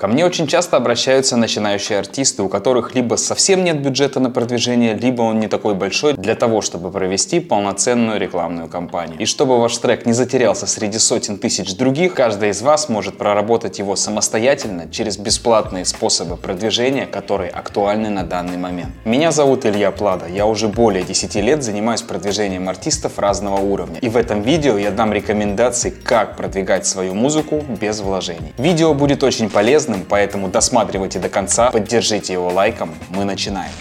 Ко мне очень часто обращаются начинающие артисты, у которых либо совсем нет бюджета на продвижение, либо он не такой большой для того, чтобы провести полноценную рекламную кампанию. И чтобы ваш трек не затерялся среди сотен тысяч других, каждый из вас может проработать его самостоятельно через бесплатные способы продвижения, которые актуальны на данный момент. Меня зовут Илья Плада, я уже более 10 лет занимаюсь продвижением артистов разного уровня. И в этом видео я дам рекомендации, как продвигать свою музыку без вложений. Видео будет очень полезно полезным, поэтому досматривайте до конца, поддержите его лайком. Мы начинаем.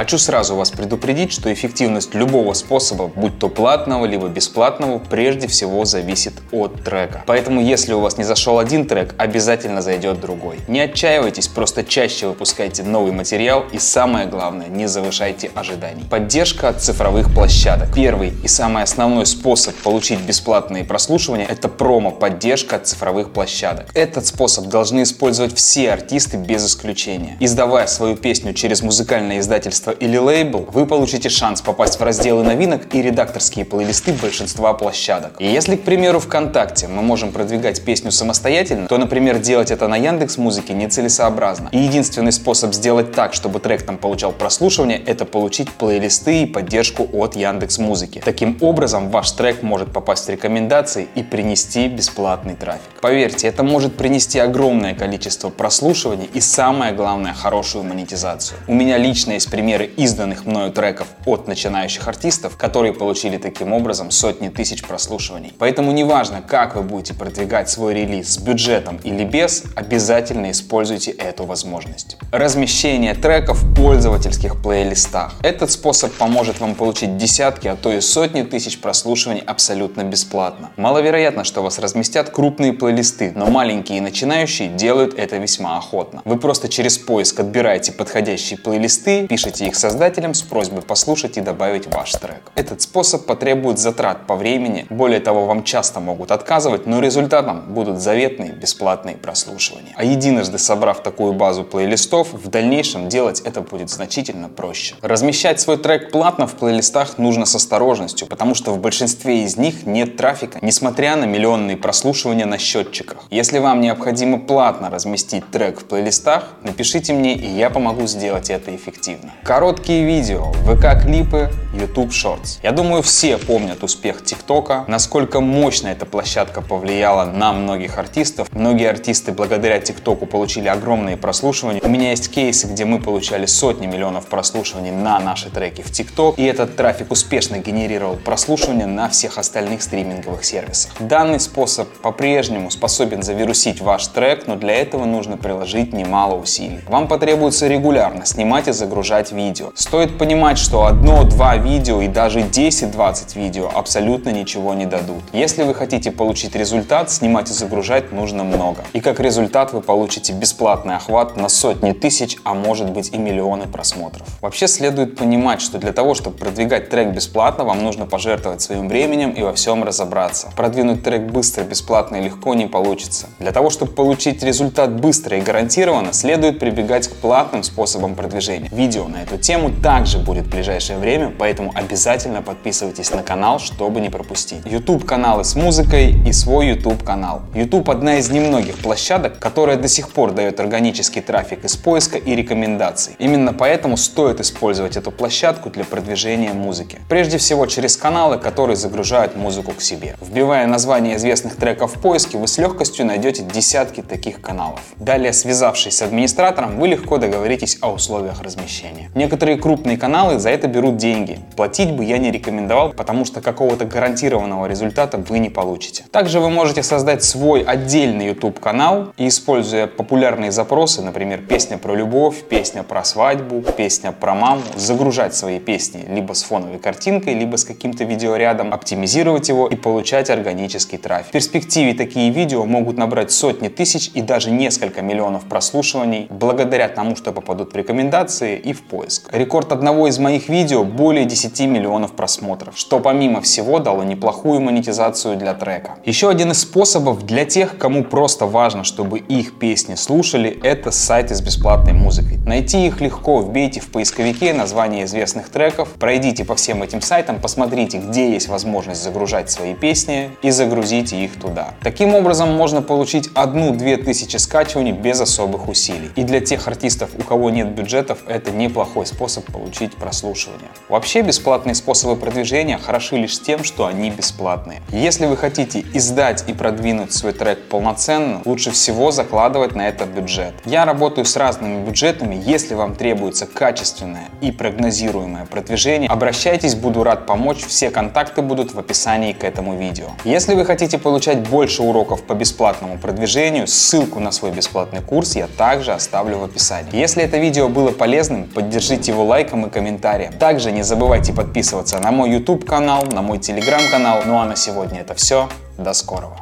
Хочу сразу вас предупредить, что эффективность любого способа, будь то платного либо бесплатного, прежде всего зависит от трека. Поэтому если у вас не зашел один трек, обязательно зайдет другой. Не отчаивайтесь, просто чаще выпускайте новый материал и самое главное, не завышайте ожиданий. Поддержка от цифровых площадок. Первый и самый основной способ получить бесплатные прослушивания – это промо-поддержка от цифровых площадок. Этот способ должны использовать все артисты без исключения. Издавая свою песню через музыкальное издательство издательство или лейбл, вы получите шанс попасть в разделы новинок и редакторские плейлисты большинства площадок. И если, к примеру, ВКонтакте мы можем продвигать песню самостоятельно, то, например, делать это на Яндекс Музыке нецелесообразно. И единственный способ сделать так, чтобы трек там получал прослушивание, это получить плейлисты и поддержку от Яндекс Музыки. Таким образом, ваш трек может попасть в рекомендации и принести бесплатный трафик. Поверьте, это может принести огромное количество прослушиваний и самое главное, хорошую монетизацию. У меня лично есть пример примеры изданных мною треков от начинающих артистов, которые получили таким образом сотни тысяч прослушиваний. Поэтому неважно, как вы будете продвигать свой релиз с бюджетом или без, обязательно используйте эту возможность. Размещение треков в пользовательских плейлистах. Этот способ поможет вам получить десятки, а то и сотни тысяч прослушиваний абсолютно бесплатно. Маловероятно, что вас разместят крупные плейлисты, но маленькие и начинающие делают это весьма охотно. Вы просто через поиск отбираете подходящие плейлисты, пишете Напишите их создателям с просьбой послушать и добавить ваш трек. Этот способ потребует затрат по времени, более того, вам часто могут отказывать, но результатом будут заветные бесплатные прослушивания. А единожды собрав такую базу плейлистов, в дальнейшем делать это будет значительно проще. Размещать свой трек платно в плейлистах нужно с осторожностью, потому что в большинстве из них нет трафика, несмотря на миллионные прослушивания на счетчиках. Если вам необходимо платно разместить трек в плейлистах, напишите мне, и я помогу сделать это эффективно. Короткие видео, ВК-клипы, YouTube Shorts. Я думаю, все помнят успех ТикТока, насколько мощно эта площадка повлияла на многих артистов. Многие артисты благодаря ТикТоку получили огромные прослушивания. У меня есть кейсы, где мы получали сотни миллионов прослушиваний на наши треки в ТикТок, и этот трафик успешно генерировал прослушивания на всех остальных стриминговых сервисах. Данный способ по-прежнему способен завирусить ваш трек, но для этого нужно приложить немало усилий. Вам потребуется регулярно снимать и загружать видео. Стоит понимать, что одно-два видео и даже 10-20 видео абсолютно ничего не дадут. Если вы хотите получить результат, снимать и загружать нужно много. И как результат вы получите бесплатный охват на сотни тысяч, а может быть и миллионы просмотров. Вообще следует понимать, что для того, чтобы продвигать трек бесплатно, вам нужно пожертвовать своим временем и во всем разобраться. Продвинуть трек быстро, бесплатно и легко не получится. Для того, чтобы получить результат быстро и гарантированно, следует прибегать к платным способам продвижения. Видео на эту тему также будет в ближайшее время, поэтому обязательно подписывайтесь на канал, чтобы не пропустить. YouTube каналы с музыкой и свой YouTube канал. YouTube одна из немногих площадок, которая до сих пор дает органический трафик из поиска и рекомендаций. Именно поэтому стоит использовать эту площадку для продвижения музыки. Прежде всего через каналы, которые загружают музыку к себе. Вбивая название известных треков в поиске, вы с легкостью найдете десятки таких каналов. Далее, связавшись с администратором, вы легко договоритесь о условиях размещения. Некоторые крупные каналы за это берут деньги. Платить бы я не рекомендовал, потому что какого-то гарантированного результата вы не получите. Также вы можете создать свой отдельный YouTube канал и используя популярные запросы, например, песня про любовь, песня про свадьбу, песня про маму, загружать свои песни либо с фоновой картинкой, либо с каким-то видеорядом, оптимизировать его и получать органический трафик. В перспективе такие видео могут набрать сотни тысяч и даже несколько миллионов прослушиваний благодаря тому, что попадут в рекомендации и в поиск. Поиск. Рекорд одного из моих видео более 10 миллионов просмотров, что помимо всего дало неплохую монетизацию для трека. Еще один из способов для тех, кому просто важно, чтобы их песни слушали, это сайты с бесплатной музыкой. Найти их легко, вбейте в поисковике название известных треков, пройдите по всем этим сайтам, посмотрите, где есть возможность загружать свои песни и загрузите их туда. Таким образом можно получить одну-две тысячи скачиваний без особых усилий. И для тех артистов, у кого нет бюджетов, это неплохой способ получить прослушивание. Вообще бесплатные способы продвижения хороши лишь тем, что они бесплатные. Если вы хотите издать и продвинуть свой трек полноценно, лучше всего закладывать на это бюджет. Я работаю с разными бюджетами, если вам требуется качественное и прогнозируемое продвижение, обращайтесь, буду рад помочь, все контакты будут в описании к этому видео. Если вы хотите получать больше уроков по бесплатному продвижению, ссылку на свой бесплатный курс я также оставлю в описании. Если это видео было полезным, поддержите его лайком и комментарием. Также не забывайте подписываться на мой YouTube канал, на мой телеграм канал. Ну а на сегодня это все. До скорого.